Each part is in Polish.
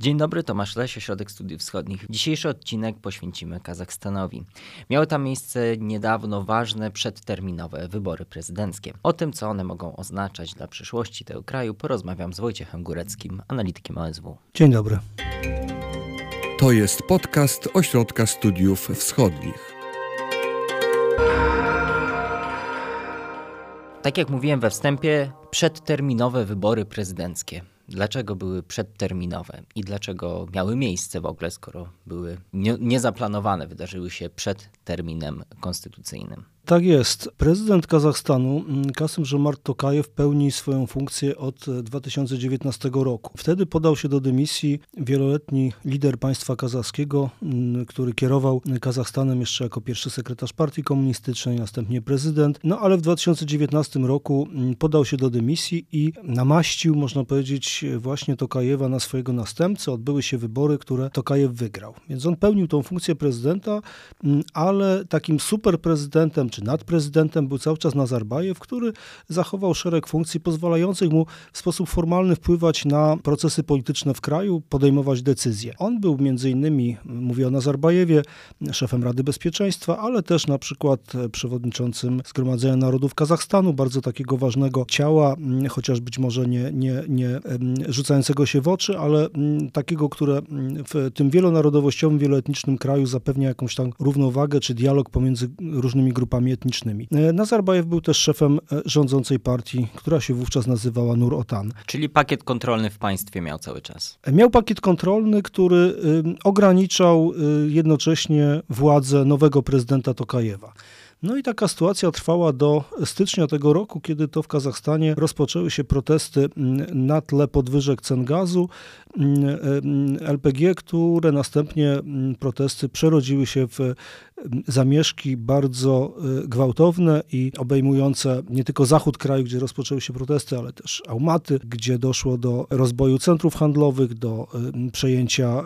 Dzień dobry, Tomasz Leś, Ośrodek Studiów Wschodnich. Dzisiejszy odcinek poświęcimy Kazachstanowi. Miały tam miejsce niedawno ważne przedterminowe wybory prezydenckie. O tym, co one mogą oznaczać dla przyszłości tego kraju, porozmawiam z Wojciechem Góreckim, analitykiem OSW. Dzień dobry. To jest podcast Ośrodka Studiów Wschodnich. Tak jak mówiłem we wstępie, przedterminowe wybory prezydenckie. Dlaczego były przedterminowe i dlaczego miały miejsce w ogóle, skoro były nie, niezaplanowane, wydarzyły się przed terminem konstytucyjnym? Tak jest. Prezydent Kazachstanu mm, Kasym Żomart Tokajew pełni swoją funkcję od 2019 roku. Wtedy podał się do dymisji wieloletni lider państwa kazachskiego, mm, który kierował Kazachstanem jeszcze jako pierwszy sekretarz partii komunistycznej, następnie prezydent. No ale w 2019 roku mm, podał się do dymisji i namaścił, można powiedzieć, właśnie Tokajewa na swojego następcę. Odbyły się wybory, które Tokajew wygrał. Więc on pełnił tą funkcję prezydenta, ale takim superprezydentem, czy nad prezydentem był cały czas Nazarbajew, który zachował szereg funkcji pozwalających mu w sposób formalny wpływać na procesy polityczne w kraju, podejmować decyzje. On był między innymi, mówię o Nazarbajewie, szefem Rady Bezpieczeństwa, ale też na przykład przewodniczącym Zgromadzenia Narodów Kazachstanu, bardzo takiego ważnego ciała, chociaż być może nie, nie, nie rzucającego się w oczy, ale takiego, które w tym wielonarodowościowym, wieloetnicznym kraju zapewnia jakąś tam równowagę czy dialog pomiędzy różnymi grupami etnicznymi. E, Nazarbajew był też szefem e, rządzącej partii, która się wówczas nazywała Nur Otan. Czyli pakiet kontrolny w państwie miał cały czas. E, miał pakiet kontrolny, który ograniczał jednocześnie władzę nowego prezydenta Tokajewa. No i taka sytuacja trwała do stycznia tego roku, kiedy to w Kazachstanie rozpoczęły się protesty na tle podwyżek cen gazu LPG, które następnie protesty przerodziły się w zamieszki bardzo y, gwałtowne i obejmujące nie tylko zachód kraju, gdzie rozpoczęły się protesty, ale też Aumaty, gdzie doszło do rozboju centrów handlowych, do przejęcia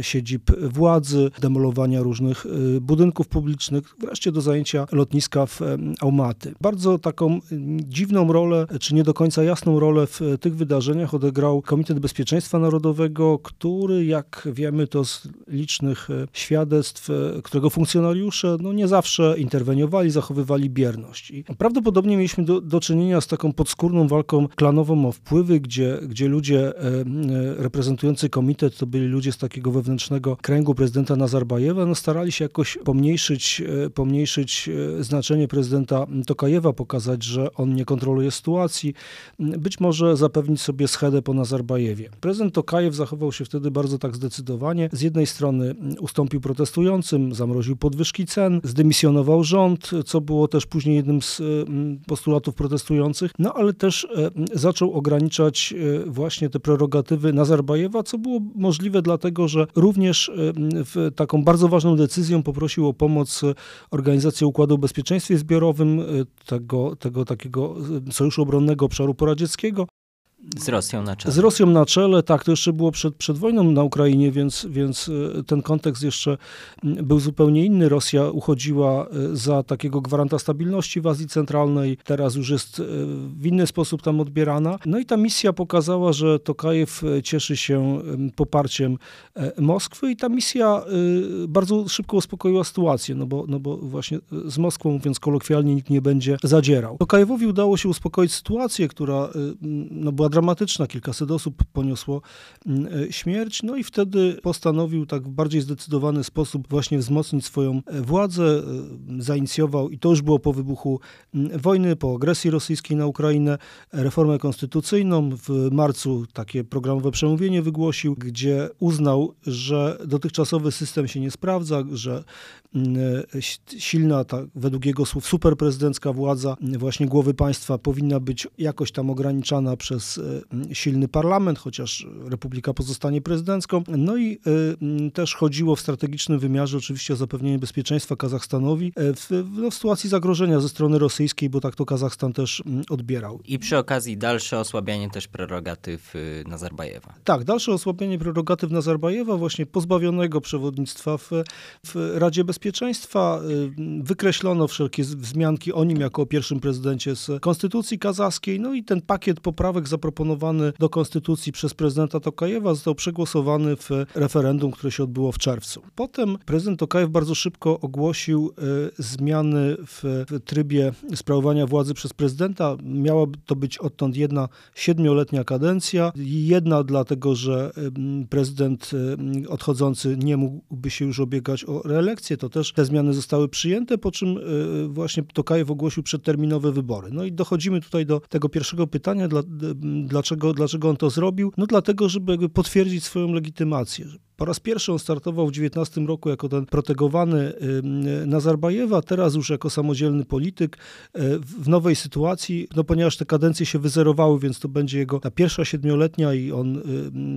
siedzib władzy, demolowania różnych y, budynków publicznych, wreszcie do zajęcia lotniska w Aumaty. Bardzo taką dziwną rolę, czy nie do końca jasną rolę w tych wydarzeniach odegrał Komitet Bezpieczeństwa Narodowego, który, jak wiemy, to z licznych świadectw, którego funkcjonariusze no, nie zawsze interweniowali, zachowywali bierność. I prawdopodobnie mieliśmy do, do czynienia z taką podskórną walką klanową o wpływy, gdzie, gdzie ludzie e, reprezentujący komitet to byli ludzie z takiego wewnętrznego kręgu prezydenta Nazarbajewa, no, starali się jakoś pomniejszyć, pomniejszyć E, znaczenie prezydenta Tokajewa, pokazać, że on nie kontroluje sytuacji, być może zapewnić sobie schedę po Nazarbajewie. Prezydent Tokajew zachował się wtedy bardzo tak zdecydowanie. Z jednej strony ustąpił protestującym, zamroził podwyżki cen, zdymisjonował rząd, co było też później jednym z postulatów protestujących, no ale też e, zaczął ograniczać e, właśnie te prerogatywy Nazarbajewa, co było możliwe dlatego, że również w taką bardzo ważną decyzją poprosił o pomoc organizację Układu o Bezpieczeństwie Zbiorowym, tego, tego takiego sojuszu obronnego obszaru poradzieckiego, z Rosją na czele. Z Rosją na czele, tak, to jeszcze było przed, przed wojną na Ukrainie, więc, więc y, ten kontekst jeszcze mm, był zupełnie inny. Rosja uchodziła y, za takiego gwaranta stabilności w Azji Centralnej, teraz już jest y, w inny sposób tam odbierana. No i ta misja pokazała, że Tokajew cieszy się poparciem Moskwy i ta misja bardzo szybko uspokoiła sytuację, no bo, no bo właśnie z Moskwą, mówiąc kolokwialnie, nikt nie będzie zadzierał. Tokajewowi udało się uspokoić sytuację, która no, była dramatyczna, kilkaset osób poniosło mm, e, śmierć, no i wtedy postanowił tak w bardziej zdecydowany sposób właśnie wzmocnić swoją e, władzę, e, zainicjował, i to już było po wybuchu mm, wojny, po agresji rosyjskiej na Ukrainę, reformę konstytucyjną. W marcu takie programowe przemówienie wygłosił, gdzie uznał, że dotychczasowy system się nie sprawdza, że mm, silna, ta, według jego słów, superprezydencka władza właśnie głowy państwa powinna być jakoś tam ograniczana przez E, silny parlament, chociaż republika pozostanie prezydencką. No i e, też chodziło w strategicznym wymiarze oczywiście o zapewnienie bezpieczeństwa Kazachstanowi e, w, no, w sytuacji zagrożenia ze strony rosyjskiej, bo tak to Kazachstan też odbierał. I przy okazji dalsze osłabianie też prerogatyw Nazarbajewa. Tak, dalsze osłabienie prerogatyw Nazarbajewa, właśnie pozbawionego przewodnictwa w, w Radzie Bezpieczeństwa. Wykreślono wszelkie wzmianki o nim jako o pierwszym prezydencie z konstytucji kazachskiej, no i ten pakiet poprawek zaproponowano zaproponowany do konstytucji przez prezydenta Tokajewa, został przegłosowany w referendum, które się odbyło w czerwcu. Potem prezydent Tokajew bardzo szybko ogłosił zmiany w, trybie sprawowania władzy przez prezydenta. Miała to być odtąd jedna siedmioletnia kadencja. Jedna dlatego, że prezydent odchodzący nie mógłby się już obiegać o reelekcję, to też te zmiany zostały przyjęte, po czym właśnie Tokajew ogłosił przedterminowe wybory. No i dochodzimy tutaj do tego pierwszego pytania, dlaczego, dlaczego on to zrobił? No dlatego, żeby potwierdzić swoją legitymację. Po raz pierwszy on startował w 19 roku jako ten protegowany Nazarbajewa, teraz już jako samodzielny polityk e, w nowej sytuacji, no ponieważ te kadencje się wyzerowały, więc to będzie jego ta pierwsza siedmioletnia i on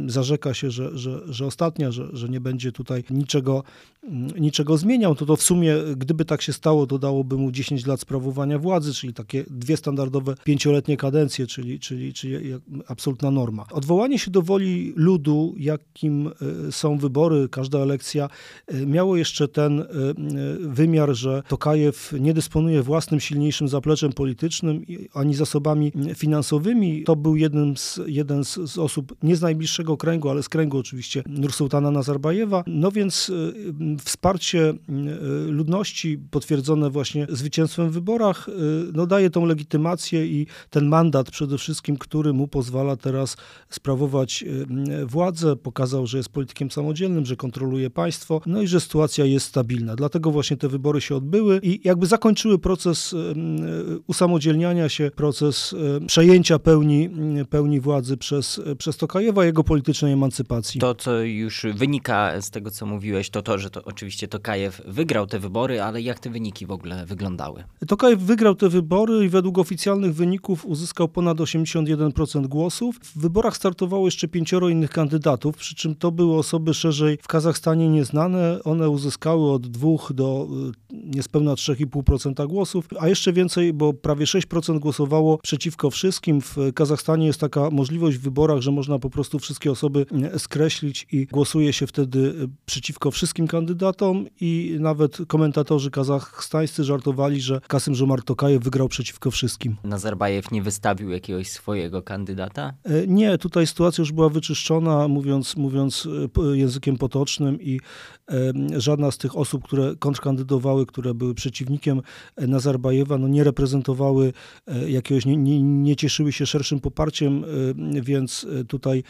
zarzeka się, że, że, że ostatnia, że, że nie będzie tutaj niczego, niczego zmieniał, to to w sumie, gdyby tak się stało, to dałoby mu 10 lat sprawowania władzy, czyli takie dwie standardowe pięcioletnie kadencje, czyli, czyli, czyli absolutna norma. Odwołanie się do woli ludu, jakim e, wybory, każda elekcja, e, miało jeszcze ten e, wymiar, że Tokajew nie dysponuje własnym silniejszym zapleczem politycznym ani zasobami finansowymi. To był jeden z, jeden z, z osób nie z najbliższego kręgu, ale z kręgu oczywiście Nursultana Nazarbajewa. No więc wsparcie ludności potwierdzone właśnie zwycięstwem w wyborach no daje tą legitymację i ten mandat przede wszystkim, który mu pozwala teraz sprawować władzę. Pokazał, że jest politykiem samodzielnym, że kontroluje państwo, no i że sytuacja jest stabilna. Dlatego właśnie te wybory się odbyły i jakby zakończyły proces usamodzielniania się, proces przejęcia pełni, pełni władzy przez, przez Tokajewa, jego politycznej emancypacji. To, co już wynika z tego, co mówiłeś, to to, że to oczywiście Tokajew wygrał te wybory, ale jak te wyniki w ogóle wyglądały? Tokajew wygrał te wybory i według oficjalnych wyników uzyskał ponad 81% głosów. W wyborach startowało jeszcze pięcioro innych kandydatów, przy czym to były osoby szerzej w Kazachstanie nieznane. One uzyskały od 2 do y, niespełna 3,5% głosów, a jeszcze więcej, bo prawie 6% głosowało przeciwko wszystkim. W Kazachstanie jest taka możliwość w wyborach, że można po prostu wszystkie osoby y, skreślić i głosuje się wtedy y, przeciwko wszystkim kandydatom i nawet komentatorzy kazachstańscy żartowali, że Kasym Żomar Tokajew wygrał przeciwko wszystkim. Nazarbajew nie wystawił jakiegoś swojego kandydata? Nie, tutaj sytuacja już była wyczyszczona, mówiąc, mówiąc językiem potocznym i żadna z tych osób, które kontrkandydowały, które były przeciwnikiem e, Nazarbajewa, no nie reprezentowały e, jakiegoś, nie, nie, nie cieszyły się szerszym poparciem, e, więc tutaj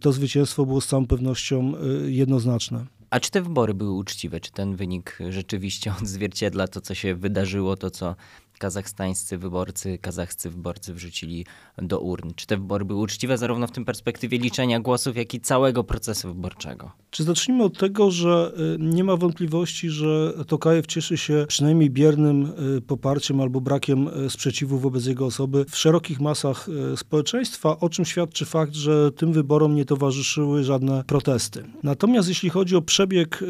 to zwycięstwo było z całą pewnością jednoznaczne. A czy te wybory były uczciwe? Czy ten wynik rzeczywiście odzwierciedla to, co się wydarzyło, to, co kazachstańscy wyborcy, kazachscy wyborcy wrzucili do urn? Czy te wybory były uczciwe zarówno w tym perspektywie liczenia głosów, jak i całego procesu wyborczego? Czy zacznijmy od tego, że y, nie ma wątpliwości, że Tokajew cieszy się przynajmniej biernym y, poparciem albo brakiem y, sprzeciwu wobec jego osoby w szerokich masach społeczeństwa, o czym świadczy fakt, że tym wyborom nie towarzyszyły żadne protesty. Natomiast jeśli chodzi o przebieg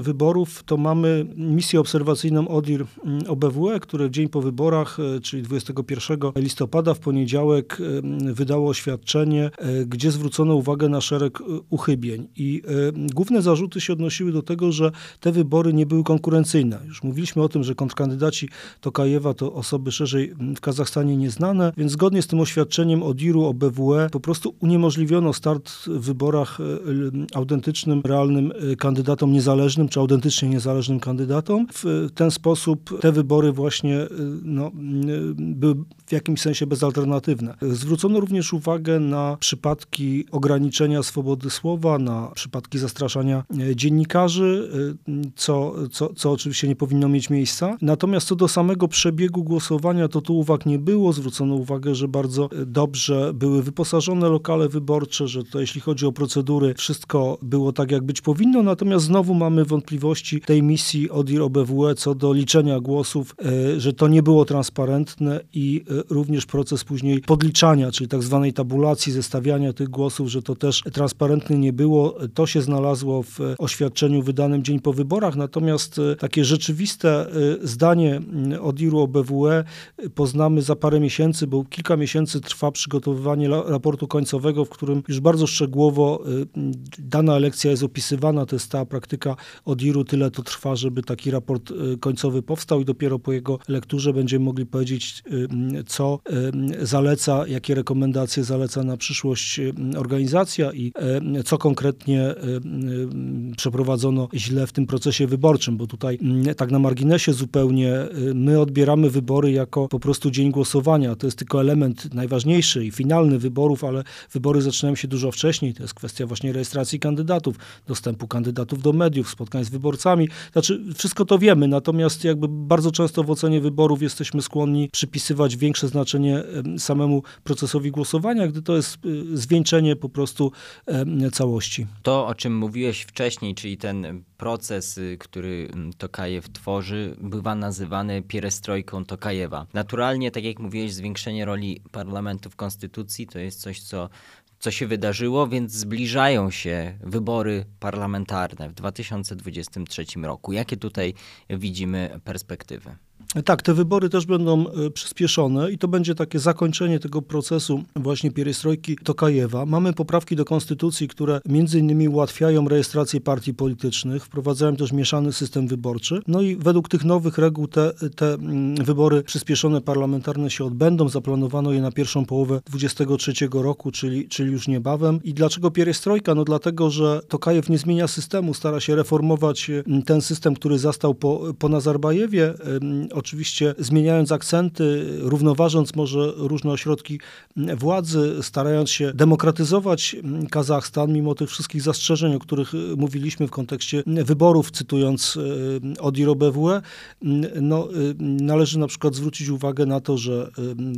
wyborów, to mamy misję obserwacyjną ODIR OBWE, które w dzień po wyborach, e, czyli 21 listopada w poniedziałek e, wydało oświadczenie, e, gdzie zwrócono uwagę na szereg uchybień. I główne zarzuty się odnosiły do tego, że te wybory nie były konkurencyjne. Już mówiliśmy o tym, że kontrkandydaci Tokajewa to osoby szerzej w Kazachstanie nieznane, więc zgodnie z tym oświadczeniem ODIR-u, OBWE po prostu uniemożliwiono start w wyborach autentycznym, realnym kandydatom niezależnym, czy autentycznie niezależnym kandydatom. W ten sposób te wybory właśnie no, były w jakimś sensie bezalternatywne. Zwrócono również uwagę na przypadki ograniczenia swobody słowa, na przypadki zastraszania e, dziennikarzy, e, co, co, co oczywiście nie powinno mieć miejsca. Natomiast co do samego przebiegu głosowania, to tu uwag nie było. Zwrócono uwagę, że bardzo dobrze były wyposażone lokale wyborcze, że to jeśli chodzi o procedury, wszystko było tak, jak być powinno. Natomiast znowu mamy wątpliwości tej misji ODIR OBWE co do liczenia głosów, e, że to nie było transparentne i e, również proces później podliczania, czyli tak zwanej tabulacji, zestawiania tych głosów, że to też transparentne nie było. To się znalazło w oświadczeniu wydanym dzień po wyborach, natomiast takie rzeczywiste zdanie ODIR-u o BWE poznamy za parę miesięcy, bo kilka miesięcy trwa przygotowywanie raportu końcowego, w którym już bardzo szczegółowo dana elekcja jest opisywana. To jest ta praktyka ODIR-u, tyle to trwa, żeby taki raport końcowy powstał i dopiero po jego lekturze będziemy mogli powiedzieć, co zaleca, jakie rekomendacje zaleca na przyszłość organizacja i co konkretnie przeprowadzono źle w tym procesie wyborczym, bo tutaj tak na marginesie zupełnie my odbieramy wybory jako po prostu dzień głosowania. To jest tylko element najważniejszy i finalny wyborów, ale wybory zaczynają się dużo wcześniej. To jest kwestia właśnie rejestracji kandydatów, dostępu kandydatów do mediów, spotkań z wyborcami. Znaczy, wszystko to wiemy, natomiast jakby bardzo często w ocenie wyborów jesteśmy skłonni przypisywać większe znaczenie samemu procesowi głosowania, gdy to jest y, zwieńczenie po prostu całości. To, o czym mówiłeś wcześniej, czyli ten proces, y, który mm, Tokajew tworzy, bywa nazywany pierestrojką Tokajewa. Naturalnie, tak jak mówiłeś, zwiększenie roli parlamentu w konstytucji to jest coś, co co się wydarzyło, więc zbliżają się wybory parlamentarne w 2023 roku. Jakie tutaj widzimy perspektywy? Tak, te wybory też będą e, przyspieszone i to będzie takie zakończenie tego procesu właśnie pierestrojki Tokajewa. Mamy poprawki do konstytucji, które między innymi ułatwiają rejestrację partii politycznych, wprowadzają też mieszany system wyborczy. No i według tych nowych reguł te, te mm, wybory przyspieszone parlamentarne się odbędą. Zaplanowano je na pierwszą połowę 2023 roku, czyli, czyli już niebawem. I dlaczego pierestrojka? No dlatego, że Tokajew nie zmienia systemu, stara się reformować mm, ten system, który zastał po, po Nazarbajewie oczywiście zmieniając akcenty, równoważąc może różne ośrodki władzy, starając się demokratyzować Kazachstan, mimo tych wszystkich zastrzeżeń, o których mówiliśmy w kontekście wyborów, cytując e, Odiro BWE, no, e, należy na przykład zwrócić uwagę na to, że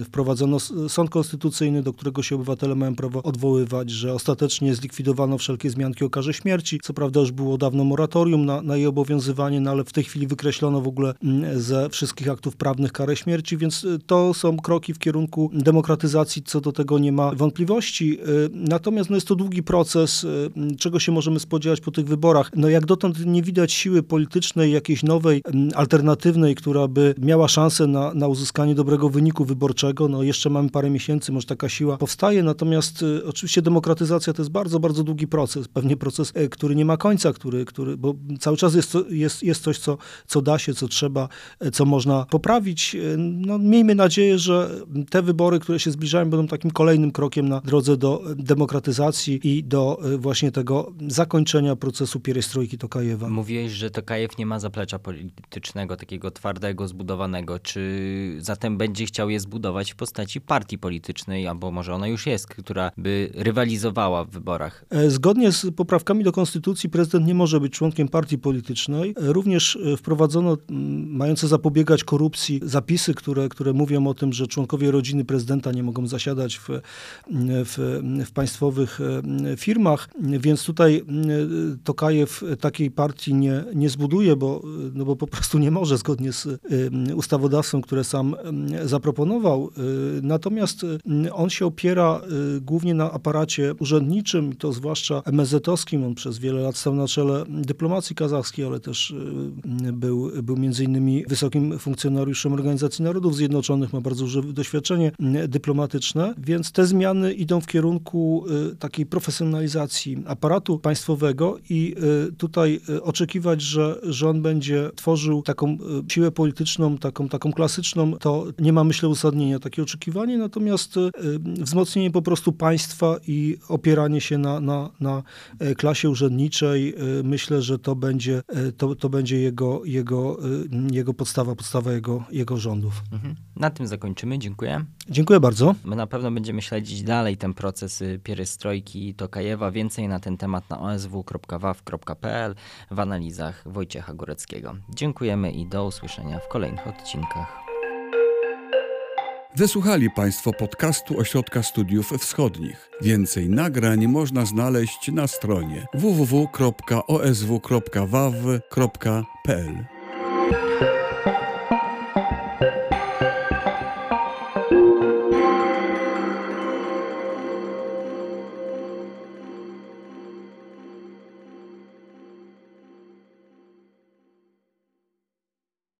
wprowadzono sąd konstytucyjny, do którego się obywatele mają prawo odwoływać, że ostatecznie zlikwidowano wszelkie zmianki o karze śmierci. Co prawda już było dawno moratorium na, na jej obowiązywanie, no ale w tej chwili wykreślono w ogóle ze wszystkich aktów prawnych karę śmierci, więc y, to są kroki w kierunku demokratyzacji, co do tego nie ma wątpliwości. Y, natomiast no jest to długi proces, y, czego się możemy spodziewać po tych wyborach. No jak dotąd nie widać siły politycznej, jakiejś nowej, alternatywnej, która by miała szansę na, na uzyskanie dobrego wyniku wyborczego. No jeszcze mamy parę miesięcy, może taka siła powstaje, natomiast oczywiście demokratyzacja to jest bardzo, bardzo długi proces. Pewnie proces, który nie ma końca, który, który bo cały czas jest, jest, jest coś, co, co da się, co trzeba, co można poprawić. No, miejmy nadzieję, że te wybory, które się zbliżają, będą takim kolejnym krokiem na drodze do demokratyzacji i do e, właśnie tego zakończenia procesu pierestrojki Tokajewa. Mówiłeś, że Tokajew nie ma zaplecza politycznego, takiego twardego, zbudowanego. Czy zatem będzie chciał je zbudować w postaci partii politycznej, albo może ona już jest, która by rywalizowała w wyborach? E, zgodnie z poprawkami do konstytucji prezydent nie może być członkiem partii politycznej. E, również wprowadzono mające zapobiegać korupcji zapisy, które, które mówią o tym, że członkowie rodziny prezydenta nie mogą zasiadać w, w, w państwowych e, firmach, więc tutaj e, Tokajew takiej partii nie, nie zbuduje, bo, no bo po prostu nie może zgodnie z e, ustawodawstwem, które sam zaproponował. Natomiast on się opiera głównie na aparacie urzędniczym, to zwłaszcza MSZ-owskim. On przez wiele lat stał na czele dyplomacji kazachskiej, ale też był, był między innymi wysokim funkcjonariuszem Organizacji Narodów Zjednoczonych, ma bardzo duże doświadczenie dyplomatyczne, więc te zmiany idą w kierunku y, takiej profesjonalizacji aparatu państwowego i y, tutaj y, oczekiwać, że, że on będzie tworzył taką siłę polityczną, taką, taką klasyczną, to nie ma myślę uzasadnienia takie oczekiwanie, natomiast wzmocnienie po prostu państwa i opieranie się na, na, na klasie urzędniczej, myślę, że to będzie, to, to będzie jego, jego, jego podstawa, podstawa jego, jego rządów. Mhm. Na tym zakończymy. Dziękuję. Dziękuję bardzo. My na pewno będziemy śledzić dalej ten proces y, pierestrojki Tokajewa. Więcej na ten temat na osw.waw.pl w analizach Wojciecha Góreckiego. Dziękujemy i do usłyszenia w kolejnych odcinkach. Wysłuchali Państwo podcastu Ośrodka Studiów Wschodnich. Więcej nagrań można znaleźć na stronie www.osw.waw.pl.